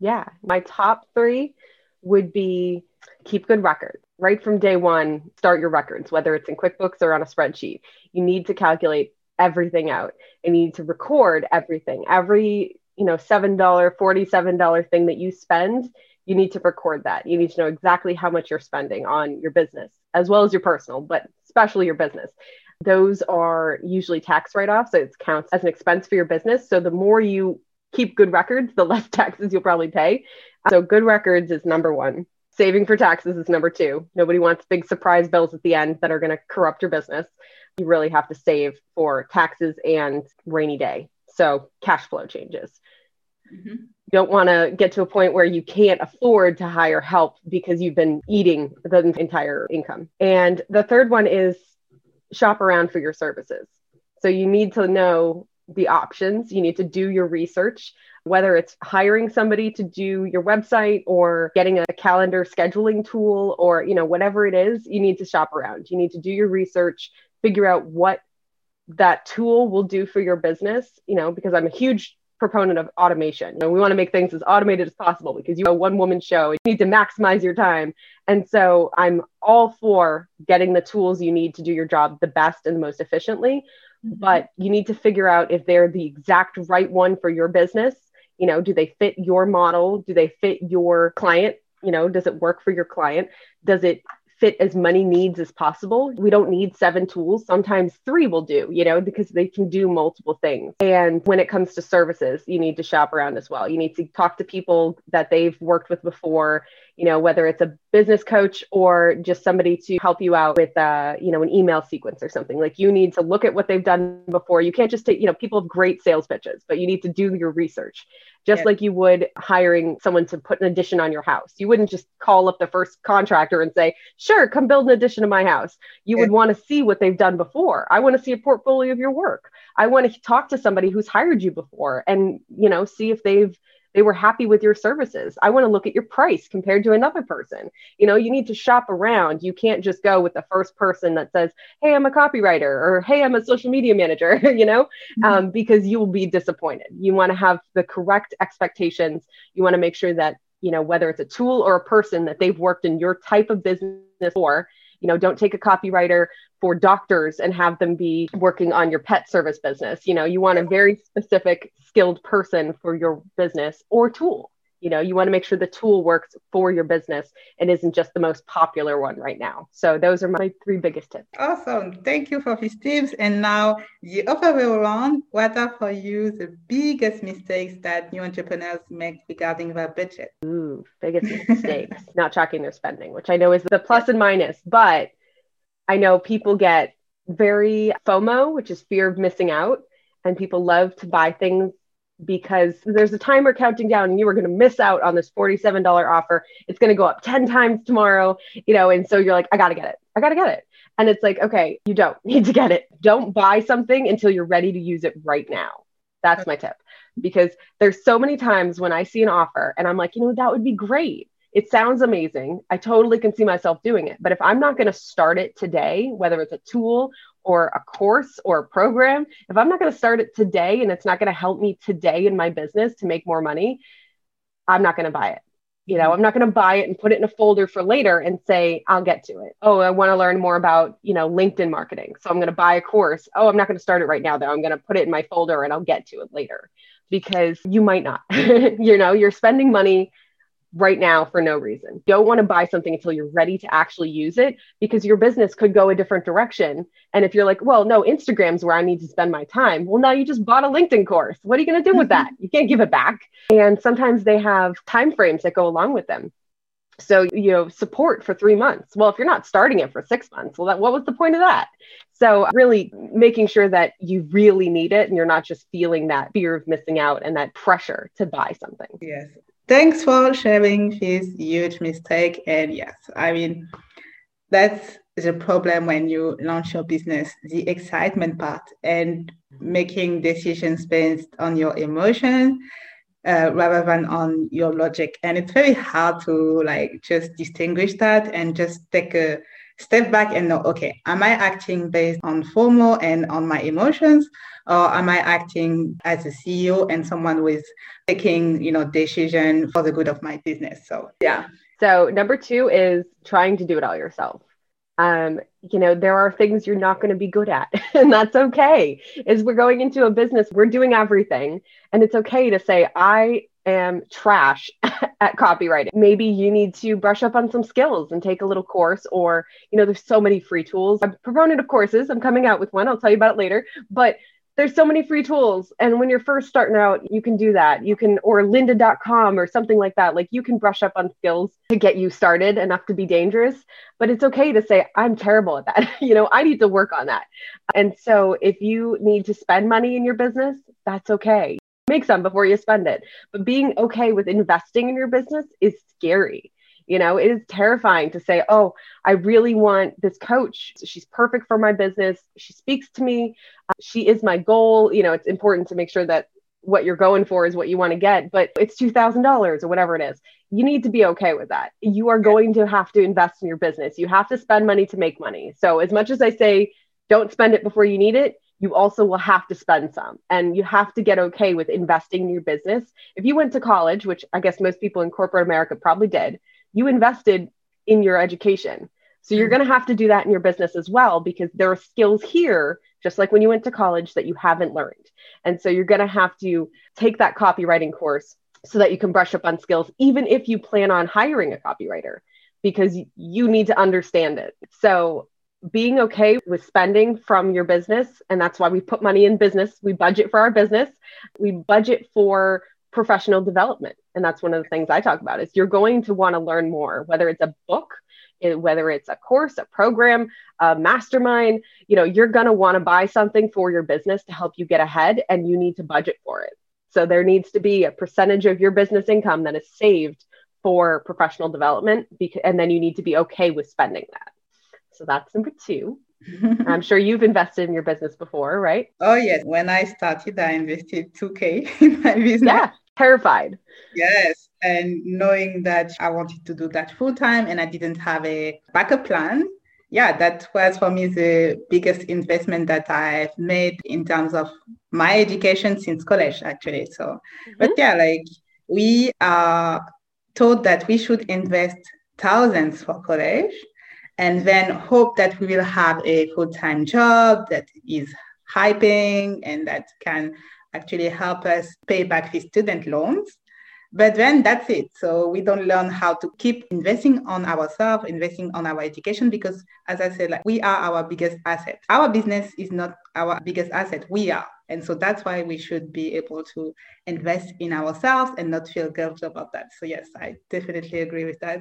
Yeah, my top three would be keep good records. Right from day one start your records whether it's in quickbooks or on a spreadsheet. You need to calculate everything out and you need to record everything. Every you know $7 $47 thing that you spend you need to record that. You need to know exactly how much you're spending on your business as well as your personal but especially your business. Those are usually tax write-offs so it counts as an expense for your business. So the more you keep good records the less *laughs* taxes you'll probably pay so good records is number one Saving for taxes is number two. Nobody wants big surprise bills at the end that are going to corrupt your business. You really have to save for taxes and rainy day. So cash flow changes. Mm-hmm. You don't want to get to a point where you can't afford to hire help because you've been eating the entire income. And the third one is shop around for your services. So you need to know the options. You need to do your research whether it's hiring somebody to do your website or getting a calendar scheduling tool or you know whatever it is you need to shop around you need to do your research figure out what that tool will do for your business, you know, because I'm a huge proponent of automation. You know, we want to make things as automated as possible because you're a one woman show. You need to maximize your time. And so I'm all for getting the tools you need to do your job the best and the most efficiently. But you need to figure out if they're the exact right one for your business. You know, do they fit your model? Do they fit your client? You know, does it work for your client? Does it fit as many needs as possible. We don't need seven tools. Sometimes three will do, you know, because they can do multiple things. And when it comes to services, you need to shop around as well. You need to talk to people that they've worked with before you know whether it's a business coach or just somebody to help you out with uh, you know an email sequence or something. Like you need to look at what they've done before. You can't just take you know people have great sales pitches but you need to do your research just yeah. like you would hiring someone to put an addition on your house. You wouldn't just call up the first contractor and say sure come build an addition to my house. You yeah. would want to see what they've done before. I want to see a portfolio of your work. I want to talk to somebody who's hired you before and you know see if they've they were happy with your services. I want to look at your price compared to another person. You know, you need to shop around. You can't just go with the first person that says, Hey, I'm a copywriter or Hey, I'm a social media manager, *laughs* you know, mm-hmm. um, because you will be disappointed. You want to have the correct expectations. You want to make sure that, you know, whether it's a tool or a person that they've worked in your type of business for you know don't take a copywriter for doctors and have them be working on your pet service business. You know you want a very specific skilled person for your business or tool you know you want to make sure the tool works for your business and isn't just the most popular one right now. So those are my three biggest tips. Awesome. Thank you for these tips. And now the other way around what are for you the biggest mistakes that new entrepreneurs make regarding their budget? Ooh, biggest *laughs* mistakes. Not tracking their spending which i know is the plus and minus but i know people get very fomo which is fear of missing out and people love to buy things because there's a timer counting down and you are going to miss out on this $47 offer. It's going to go up 10 times tomorrow, you know, and so you're like, I got to get it. I got to get it. And it's like, okay, you don't *laughs* need to get it. Don't buy something until you're ready to use it right now. That's my tip. Because there's so many times when I see an offer and I'm like, you know, that would be great. It sounds amazing. I totally can see myself doing it. But if I'm not going to start it today, whether it's a tool or a course or a program, if I'm not going to start it today and it's not going to help me today in my business to make more money, I'm not going to buy it. You know, mm-hmm. I'm not going to buy it and put it in a folder for later and say, I'll get to it. Oh, I want to learn more about, you know, LinkedIn marketing. So I'm going to buy a course. Oh, I'm not going to start it right now, though. I'm going to put it in my folder and I'll get to it later because you might not. *laughs* you know, you're spending money right now for no reason. Don't want to buy something until you're ready to actually use it because your business could go a different direction. And if you're like, well, no, Instagram's where I need to spend my time. Well, now you just bought a LinkedIn course. What are you going to do with mm-hmm. that? You can't give it back. And sometimes they have time frames that go along with them. So, you know, support for three months. Well, if you're not starting it for six months, well, that, what was the point of that? So, really making sure that you really need it and you're not just feeling that fear of missing out and that pressure to buy something. Yes. Thanks for sharing this huge mistake. And yes, I mean, that's the problem when you launch your business the excitement part and making decisions based on your emotion uh, rather than on your logic. And it's very hard to like just distinguish that and just take a step back and know, okay, am I acting based on FOMO and on my emotions? Or am I acting as a CEO and someone who is taking, you know, decision for the good of my business? So yeah. So number two is trying to do it all yourself. Um, you know, there are things you're not going to be good at, *laughs* and that's okay. Is we're going into a business, we're doing everything, and it's okay to say, I am trash *laughs* at copywriting. Maybe you need to brush up on some skills and take a little course, or, you know, there's so many free tools. I'm a proponent of courses. I'm coming out with one. I'll tell you about it later. But there's so many free tools. And when you're first starting out, you can do that. You can, or lynda.com or something like that. Like you can brush up on skills to get you started enough to be dangerous. But it's okay to say, I'm terrible at that. *laughs* you know, I need to work on that. And so if you need to spend money in your business, that's okay make some before you spend it. But being okay with investing in your business is scary. You know, it is terrifying to say, oh, I really want this coach. She's perfect for my business. She speaks to me. Uh, she is my goal. You know, it's important to make sure that what you're going for is what you want to get, but it's $2,000 or whatever it is. You need to be okay with that. You are going to have to invest in your business. You have to spend money to make money. So, as much as I say, don't spend it before you need it, you also will have to spend some and you have to get okay with investing in your business. If you went to college, which I guess most people in corporate America probably did, you invested in your education. So you're mm-hmm. going to have to do that in your business as well because there are skills here, just like when you went to college, that you haven't learned. And so you're going to have to take that copywriting course so that you can brush up on skills, even if you plan on hiring a copywriter, because you need to understand it. So being okay with spending from your business and that's why we put money in business we budget for our business we budget for professional development and that's one of the things i talk about is you're going to want to learn more whether it's a book eh, whether it's a course a program a mastermind you know you're going to want to buy something for your business to help you get ahead and you need to budget for it so there needs to be a percentage of your business income that is saved for professional development and then you need to be okay with spending that so that's number two. *laughs* I'm sure you've invested in your business before, right? Oh, yes. When I started, I invested 2K *laughs* in my business. Yeah, terrified. Yes. And knowing that I wanted to do that full time and I didn't have a backup plan, yeah, that was for me the biggest investment that I've made in terms of my education since college, actually. So, mm-hmm. but yeah, like we are told that we should invest thousands for college and then hope that we will have a full-time job that is hyping and that can actually help us pay back the student loans. But then that's it. So we don't learn how to keep investing on ourselves investing on our education because as i said like, we are our biggest asset. Our business is not our biggest asset. We are. And so that's why we should be able to invest in ourselves and not feel guilty about that. So yes i definitely agree with that.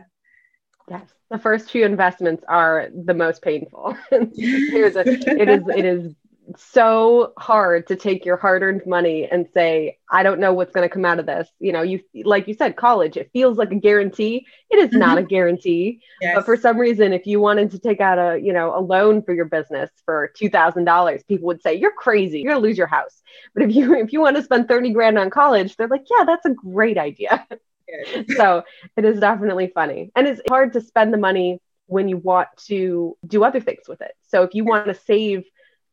Yes, the first few investments are the most painful. *laughs* Here's a, it is it is so hard to take your hard-earned money and say, I don't know what's going to come out of this. You know, you like you said, college. It feels like a guarantee. It is mm-hmm. not a guarantee. Yes. But for some reason, if you wanted to take out a you know a loan for your business for two thousand dollars, people would say you're crazy. You're gonna lose your house. But if you *laughs* if you want to spend thirty grand on college, they're like, yeah, that's a great idea. *laughs* so it is definitely funny. And it's hard to spend the money when you want to do other things with it. So if you want to save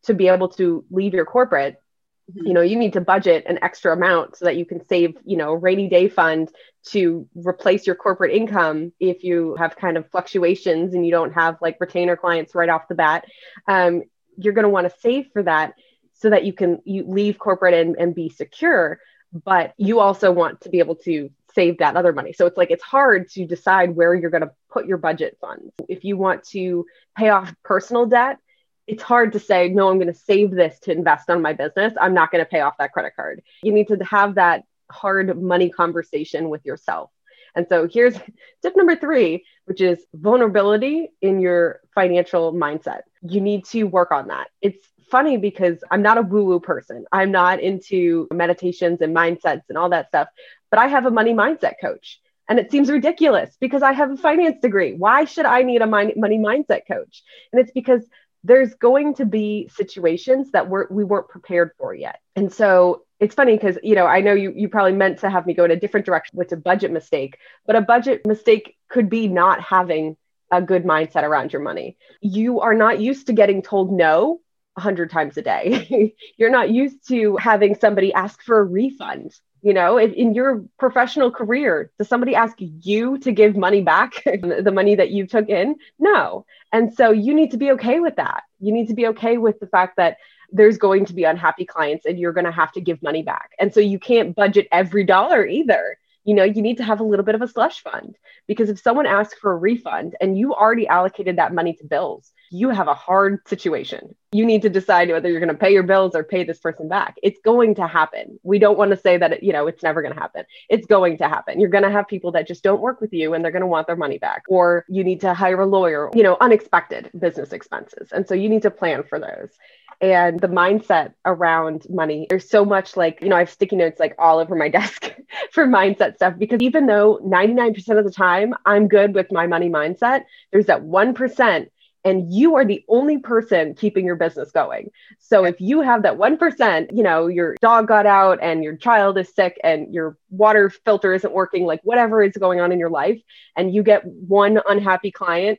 to be able to leave your corporate, mm-hmm. you know, you need to budget an extra amount so that you can save, you know, rainy day fund to replace your corporate income if you have kind of fluctuations and you don't have like retainer clients right off the bat. Um, you're going to want to save for that so that you can you leave corporate and, and be secure but you also want to be able to save that other money. So it's like it's hard to decide where you're going to put your budget funds. If you want to pay off personal debt, it's hard to say, no, I'm going to save this to invest on my business. I'm not going to pay off that credit card. You need to have that hard money conversation with yourself. And so here's *laughs* tip number three, which is vulnerability in your financial mindset. You need to work on that. It's funny because I'm not a woo woo person. I'm not into meditations and mindsets and all that stuff but I have a money mindset coach. And it seems ridiculous because I have a finance degree. Why should I need a money mindset coach? And it's because there's going to be situations that we're, we weren't prepared for yet. And so it's funny because, you know, I know you, you probably meant to have me go in a different direction with a budget mistake, but a budget mistake could be not having a good mindset around your money. You are not used to getting told no a hundred times a day. *laughs* You're not used to having somebody ask for a refund you know in, in, your professional career does somebody ask you to give money back *laughs* the money that you took in? No. And so you need to be okay with that. You need to be okay with the fact that there's going to be unhappy clients and you're going to have to give money back. And so you can't budget every dollar either. You know, you need to have a little bit of a slush fund because if someone asks for a refund and you already allocated that money to bills, you have a hard situation. You need to decide whether you're going to pay your bills or pay this person back. It's going to happen. We don't want to say that, it, you know, it's never going to happen. It's going to happen. You're going to have people that just don't work with you and they're going to want their money back, or you need to hire a lawyer, you know, unexpected business expenses. And so you need to plan for those and the mindset around money. There's so much like, you know, I have sticky notes like all over my *laughs* desk for mindset stuff because even though 99% of the time I'm good with my money mindset, there's that 1% and you are the only person keeping your business going. So if you have that 1%, you know, your dog got out and your child is sick and your water filter isn't working, like whatever is going on in your life, and you get one unhappy client,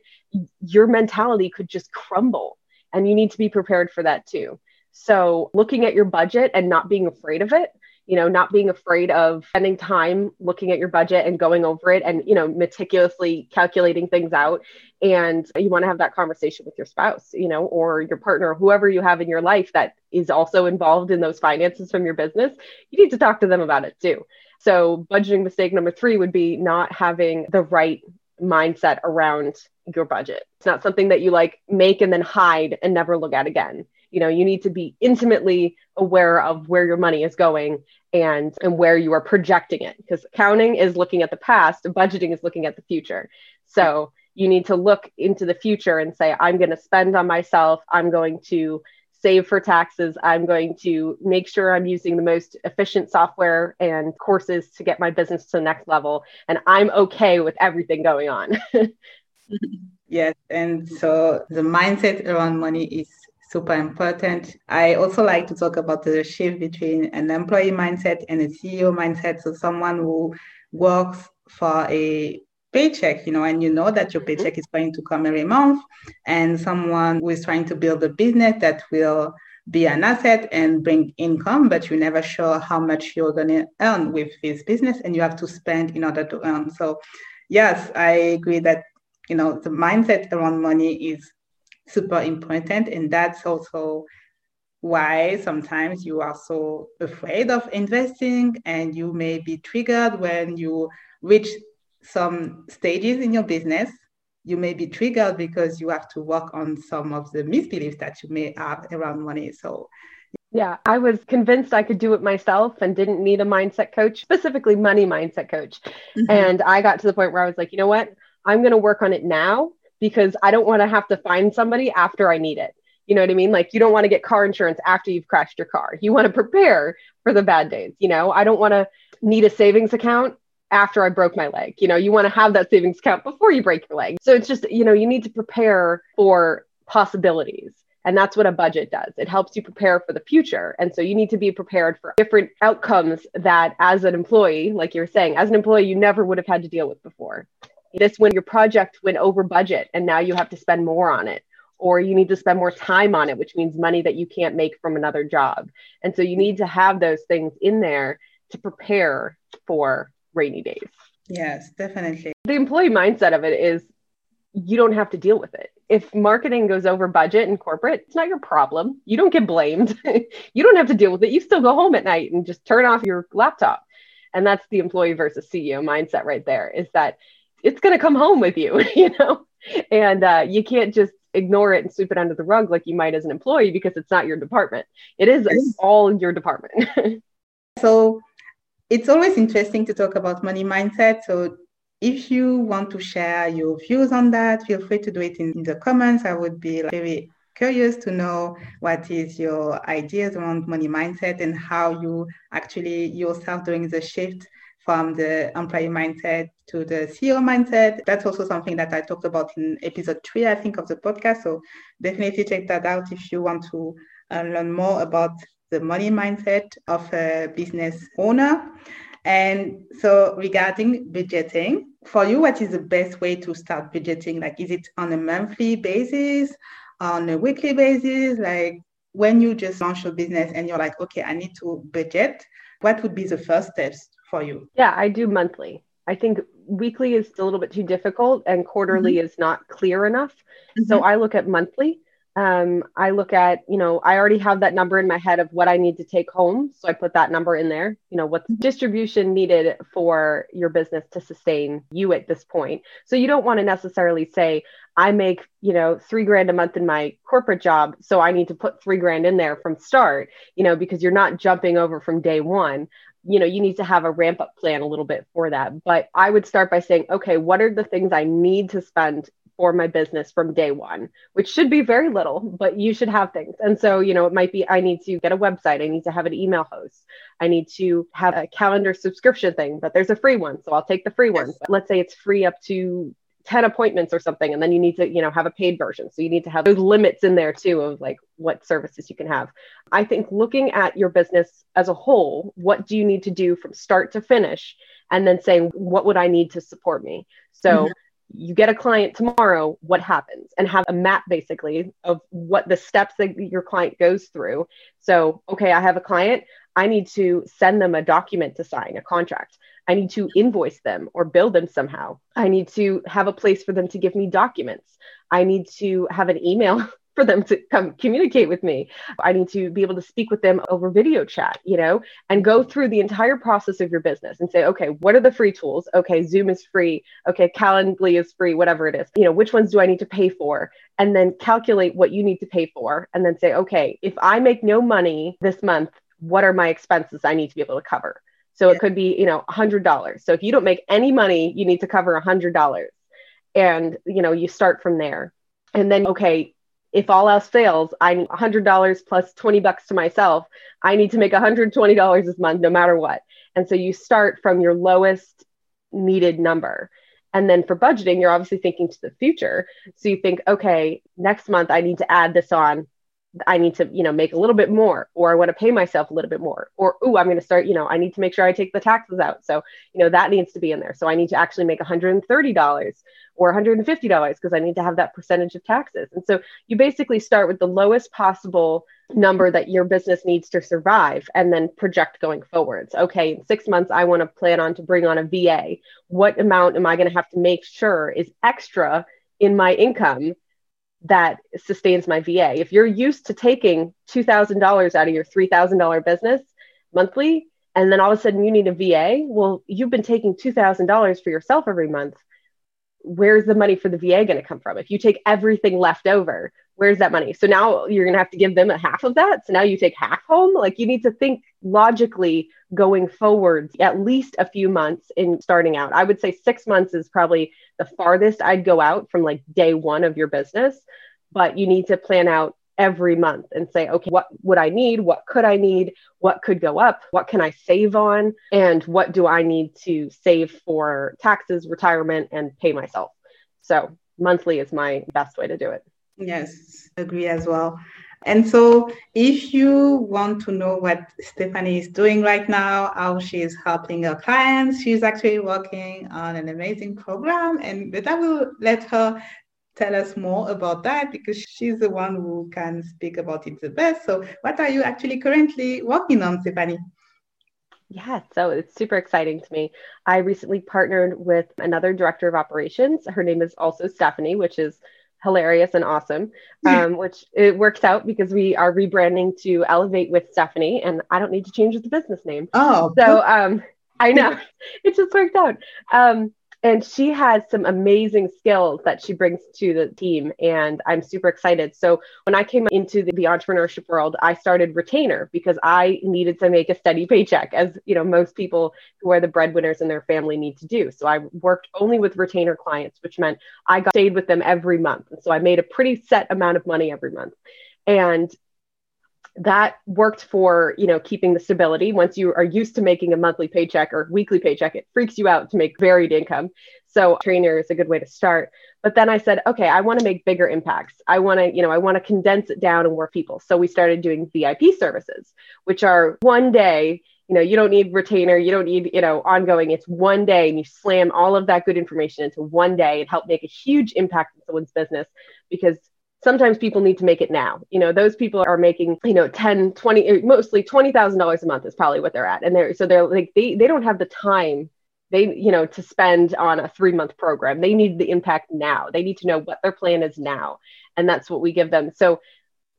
your mentality could just crumble and you need to be prepared for that too. So, looking at your budget and not being afraid of it, you know, not being afraid of spending time looking at your budget and going over it and, you know, meticulously calculating things out. And you want to have that conversation with your spouse, you know, or your partner, whoever you have in your life that is also involved in those finances from your business. You need to talk to them about it too. So, budgeting mistake number three would be not having the right mindset around your budget. It's not something that you like make and then hide and never look at again you know you need to be intimately aware of where your money is going and and where you are projecting it because accounting is looking at the past budgeting is looking at the future. So you need to look into the future and say i'm going to spend on myself. I'm going to save for taxes. I'm going to make sure i'm using the most efficient software and courses to get my business to the next level and i'm okay with everything going on. *laughs* Yes and so the mindset around money is super important. I also like to talk about the shift between an employee mindset and a CEO mindset. So someone who works for a paycheck, you know, and you know that your mm-hmm. paycheck is going to come every month, and someone who is trying to build a business that will be an asset and bring income, but you're never sure how much you're going to earn with this business, and you have to spend in order to earn. So, yes, I agree that you know the mindset around money is super important. And that's also why sometimes you are so afraid of investing and you may be triggered when you reach some stages in your business. You may be triggered because you have to work on some of the misbeliefs that you may have around money. So yeah, I was convinced I could do it myself and didn't need a mindset coach, specifically money mindset coach. Mm-hmm. And I got to the point where I was like, you know what? I'm going to work on it now because I don't want to have to find somebody after I need it. You know what I mean? Like you don't want to get car insurance after you've crashed your car. You want to prepare for the bad days. You know, I don't want to need a savings account after I broke my leg. You know, you want to have that savings account before you break your leg. So it's just, you know, you need to prepare for possibilities. And that's what a budget does. It helps you prepare for the future. And so you need to be prepared for different outcomes that, as an employee, like you're saying, as an employee, you never would have had to deal with before. This when your project went over budget and now you have to spend more on it or you need to spend more time on it which means money that you can't make from another job. And so you need to have those things in there to prepare for rainy days. Yes definitely. The employee mindset of it is you don't have to deal with it. If marketing goes over budget in corporate it's not your problem. You don't get blamed. *laughs* You don't have to deal with it. You still go home at night and just turn off your laptop. And that's the employee versus ceo mindset right there is that it's going to come home with you, *laughs* you know? And uh, you can't just ignore it and sweep it under the rug like you might as an employee because it's not your department. It is yes. all your department. *laughs* so it's always interesting to talk about money mindset. So if you want to share your views on that, feel free to do it in, in the comments. I would be very curious to know what is your ideas around money mindset and how you actually yourself doing the shift from the employee mindset to the CEO mindset. That's also something that I talked about in episode three, I think, of the podcast. So definitely check that out if you want to uh, learn more about the money mindset of a business owner. And so regarding budgeting, for you, what is the best way to start budgeting? Like, is it on a monthly basis, on a weekly basis? Like, when you just launch your business and you're like, okay, I need to budget, what would be the first steps for you? Yeah, I do monthly. I think weekly is a little bit too difficult and quarterly mm-hmm. is not clear enough. Mm-hmm. So I look at monthly. Um, I look at, you know, I already have that number in my head of what I need to take home. So I put that number in there. You know, what's mm-hmm. distribution needed for your business to sustain you at this point. So you don't want to necessarily say, I make, you know, three grand a month in my corporate job. So I need to put three grand in there from start, you know, because you're not jumping over from day one you know you need to have a ramp up plan a little bit for that. But i would start by saying okay what are the things i need to spend for my business from day one which should be very little but you should have things. And so you know it might be i need to get a website. I need to have an email host. I need to have a calendar subscription thing but there's a free one so i'll take the free yes. one let's say it's free up to 10 appointments or something and then you need to you know have a paid version so you need to have those limits in there too of like what services you can have i think looking at your business as a whole what do you need to do from start to finish and then saying what would i need to support me so mm-hmm. you get a client tomorrow, what happens? And have a map basically of what the steps that your client goes through. So, okay, I have a client. I need to send them a document to sign, a contract. I need to invoice them or bill them somehow. I need to have a place for them to give me documents. I need to have an email *laughs* for them to come communicate with me. I need to be able to speak with them over video chat, you know, and go through the entire process of your business and say, okay, what are the free tools? Okay, Zoom is free. Okay, Calendly is free, whatever it is. You know, which ones do I need to pay for? And then calculate what you need to pay for. And then say, okay, if I make no money this month, what are my expenses I need to be able to cover? So it could be, you know, $100. So if you don't make any money, you need to cover $100. And, you know, you start from there. And then, okay, if all else fails, I need $100 plus 20 bucks to myself. I need to make $120 this month, no matter what. And so you start from your lowest needed number. And then for budgeting, you're obviously thinking to the future. So you think, okay, next month I need to add this on I need to, you know, make a little bit more, or I want to pay myself a little bit more, or oh, I'm going to start, you know, I need to make sure I take the taxes out. So, you know, that needs to be in there. So I need to actually make $130 or $150 because I need to have that percentage of taxes. And so you basically start with the lowest possible number that your business needs to survive and then project going forwards. Okay, in six months, I want to plan on to bring on a VA. What amount am I going to have to make sure is extra in my income that sustains my VA. If you're used to taking $2,000 out of your $3,000 business monthly, and then all of a sudden you need a VA, well, you've been taking $2,000 for yourself every month. Where's the money for the VA going to come from? If you take everything left over, where's that money? So now you're going to have to give them a half of that. So now you take half home. Like you need to think logically going forward at least a few months in starting out. I would say six months is probably the farthest I'd go out from like day one of your business, but you need to plan out every month and say, okay, what would I need? What could I need? What could go up? What can I save on? And what do I need to save for taxes, retirement, and pay myself? So monthly is my best way to do it. Yes, agree as well. And so, if you want to know what Stephanie is doing right now, how she's helping her clients, she's actually working on an amazing program. And but I will let her tell us more about that because she's the one who can speak about it the best. So, what are you actually currently working on, Stephanie? Yeah, so it's super exciting to me. I recently partnered with another director of operations. Her name is also Stephanie, which is hilarious and awesome, *laughs* um, which it works out because we are rebranding to Elevate with Stephanie, and I don't need to change the business name. Oh, so um, I know *laughs* *laughs* it just worked out. Um, and she has some amazing skills that she brings to the team and i'm super excited. So when i came into the, the, entrepreneurship world i started retainer because i needed to make a steady paycheck as you know most people who are the breadwinners in their family need to do. So i worked only with retainer clients which meant i got stayed with them every month. And so i made a pretty set amount of money every month. And that worked for you know keeping the stability. Once you are used to making a monthly paycheck or weekly paycheck it freaks you out to make varied income. So retainer is a good way to start. But then i said okay i want to make bigger impacts. I want to you know i want to condense it down and more people. So we started doing vip services which are one day you know you don't need retainer you don't need you know ongoing. It's one day and you slam all of that good information into one day. And help make a huge impact in someone's business because sometimes people need to make it now. You know, those people are making, you know, 10, 20, eh, mostly $20,000 a month is probably what they're at. And they're, so they're like, they, they don't have the time they, you know, to spend on a three month program. They need the impact now. They need to know what their plan is now. And that's what we give them. So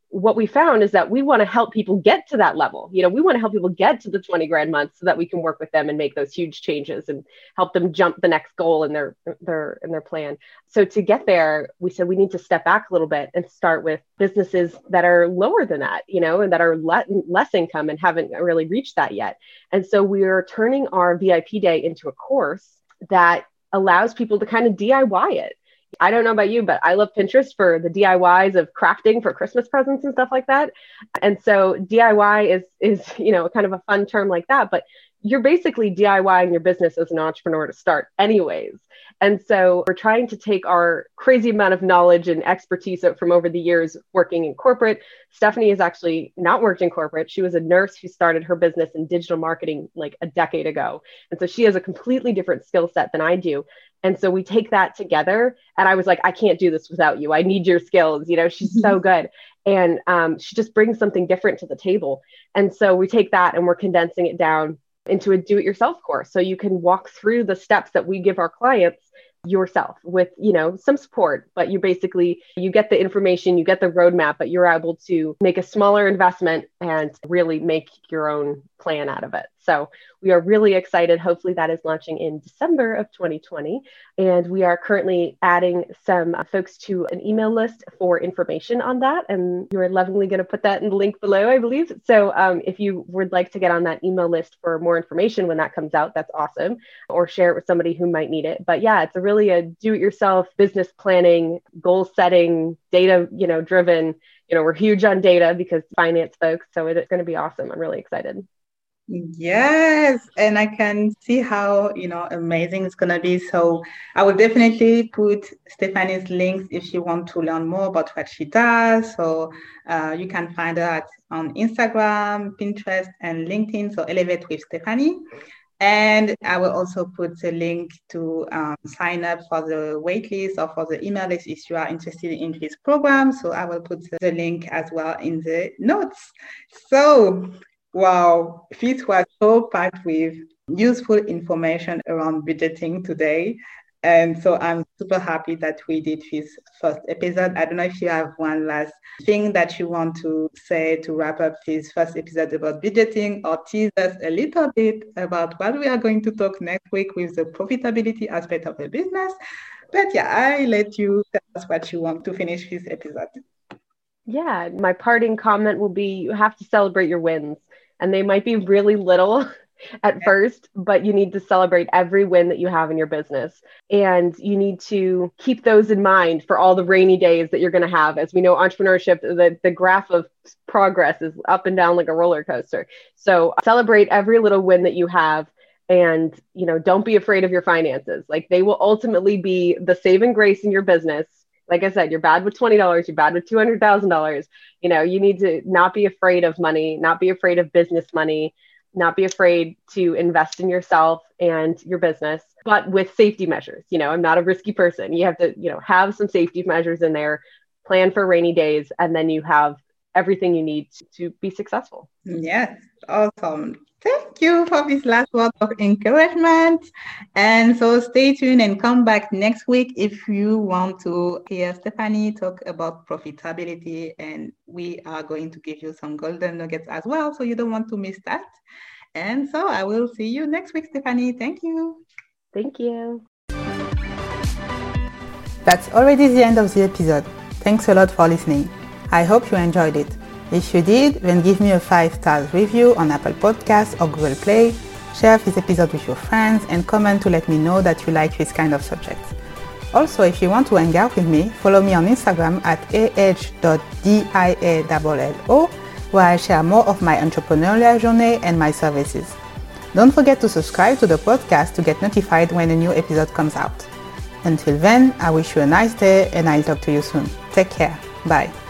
what we found is that we want to help people get to that level. You know, we want to help people get to the 20 grand month so that we can work with them and make those huge changes and help them jump the next goal in their their in their plan. So to get there, we said we need to step back a little bit and start with businesses that are lower than that, you know, and that are le- less income and haven't really reached that yet. And so we are turning our VIP day into a course that allows people to kind of DIY it I don't know about you, but I love Pinterest for the DIYs of crafting for Christmas presents and stuff like that. And so DIY is is, you know, kind of a fun term like that, but you're basically DIYing your business as an entrepreneur to start, anyways. And so we're trying to take our crazy amount of knowledge and expertise from over the years working in corporate. Stephanie has actually not worked in corporate. She was a nurse who started her business in digital marketing like a decade ago. And so she has a completely different skill set than I do. And so we take that together. And I was like, I can't do this without you. I need your skills. You know, she's mm-hmm. so good. And um, she just brings something different to the table. And so we take that and we're condensing it down into a do it yourself course. So you can walk through the steps that we give our clients yourself with you know some support but you basically you get the information you get the roadmap but you're able to make a smaller investment and really make your own plan out of it so we are really excited. Hopefully, that is launching in December of 2020. And we are currently adding some folks to an email list for information on that. And you're lovingly going to put that in the link below, I believe. So um, if you would like to get on that email list for more information when that comes out, that's awesome. Or share it with somebody who might need it. But yeah, it's a really a do-it-yourself business planning, goal setting, data, you know, driven. You know, we're huge on data because finance folks. So it's going to be awesome. I'm really excited. Yes, and I can see how you know amazing it's gonna be. So I will definitely put Stephanie's links if you want to learn more about what she does. So uh, you can find her at, on Instagram, Pinterest, and LinkedIn. So Elevate with Stephanie. And I will also put the link to um, sign up for the waitlist or for the email list if you are interested in this program. So I will put the link as well in the notes. So Wow, this was so packed with useful information around budgeting today. And so I'm super happy that we did this first episode. I don't know if you have one last thing that you want to say to wrap up this first episode about budgeting or tease us a little bit about what we are going to talk next week with the profitability aspect of the business. But yeah, I let you tell us what you want to finish this episode. Yeah, my parting comment will be you have to celebrate your wins and they might be really little *laughs* at first, but you need to celebrate every win that you have in your business. And you need to keep those in mind for all the rainy days that you're going to have. As we know, entrepreneurship, the, the graph of progress is up and down like a roller coaster. So celebrate every little win that you have and you know don't be afraid of your finances like they will ultimately be the saving grace in your business like I said, you're bad with $20, you're bad with $200,000. You know, you need to not be afraid of money, not be afraid of business money, not be afraid to invest in yourself and your business, but with safety measures. You know, I'm not a risky person. You have to, you know, have some safety measures in there, plan for rainy days, and then you have everything you need to, to be successful. Yes, awesome. Thank you for this last word of encouragement. And so stay tuned and come back next week if you want to hear Stephanie talk about profitability. And we are going to give you some golden nuggets as well. So you don't want to miss that. And so I will see you next week, Stephanie. Thank you. Thank you. That's already the end of the episode. Thanks a lot for listening. I hope you enjoyed it. If you did, then give me a 5-star review on Apple Podcasts or Google Play, share this episode with your friends, and comment to let me know that you like this kind of subject. Also, if you want to hang out with me, follow me on Instagram at ah.diallo, where I share more of my entrepreneurial journey and my services. Don't forget to subscribe to the podcast to get notified when a new episode comes out. Until then, I wish you a nice day and I'll talk to you soon. Take care. Bye.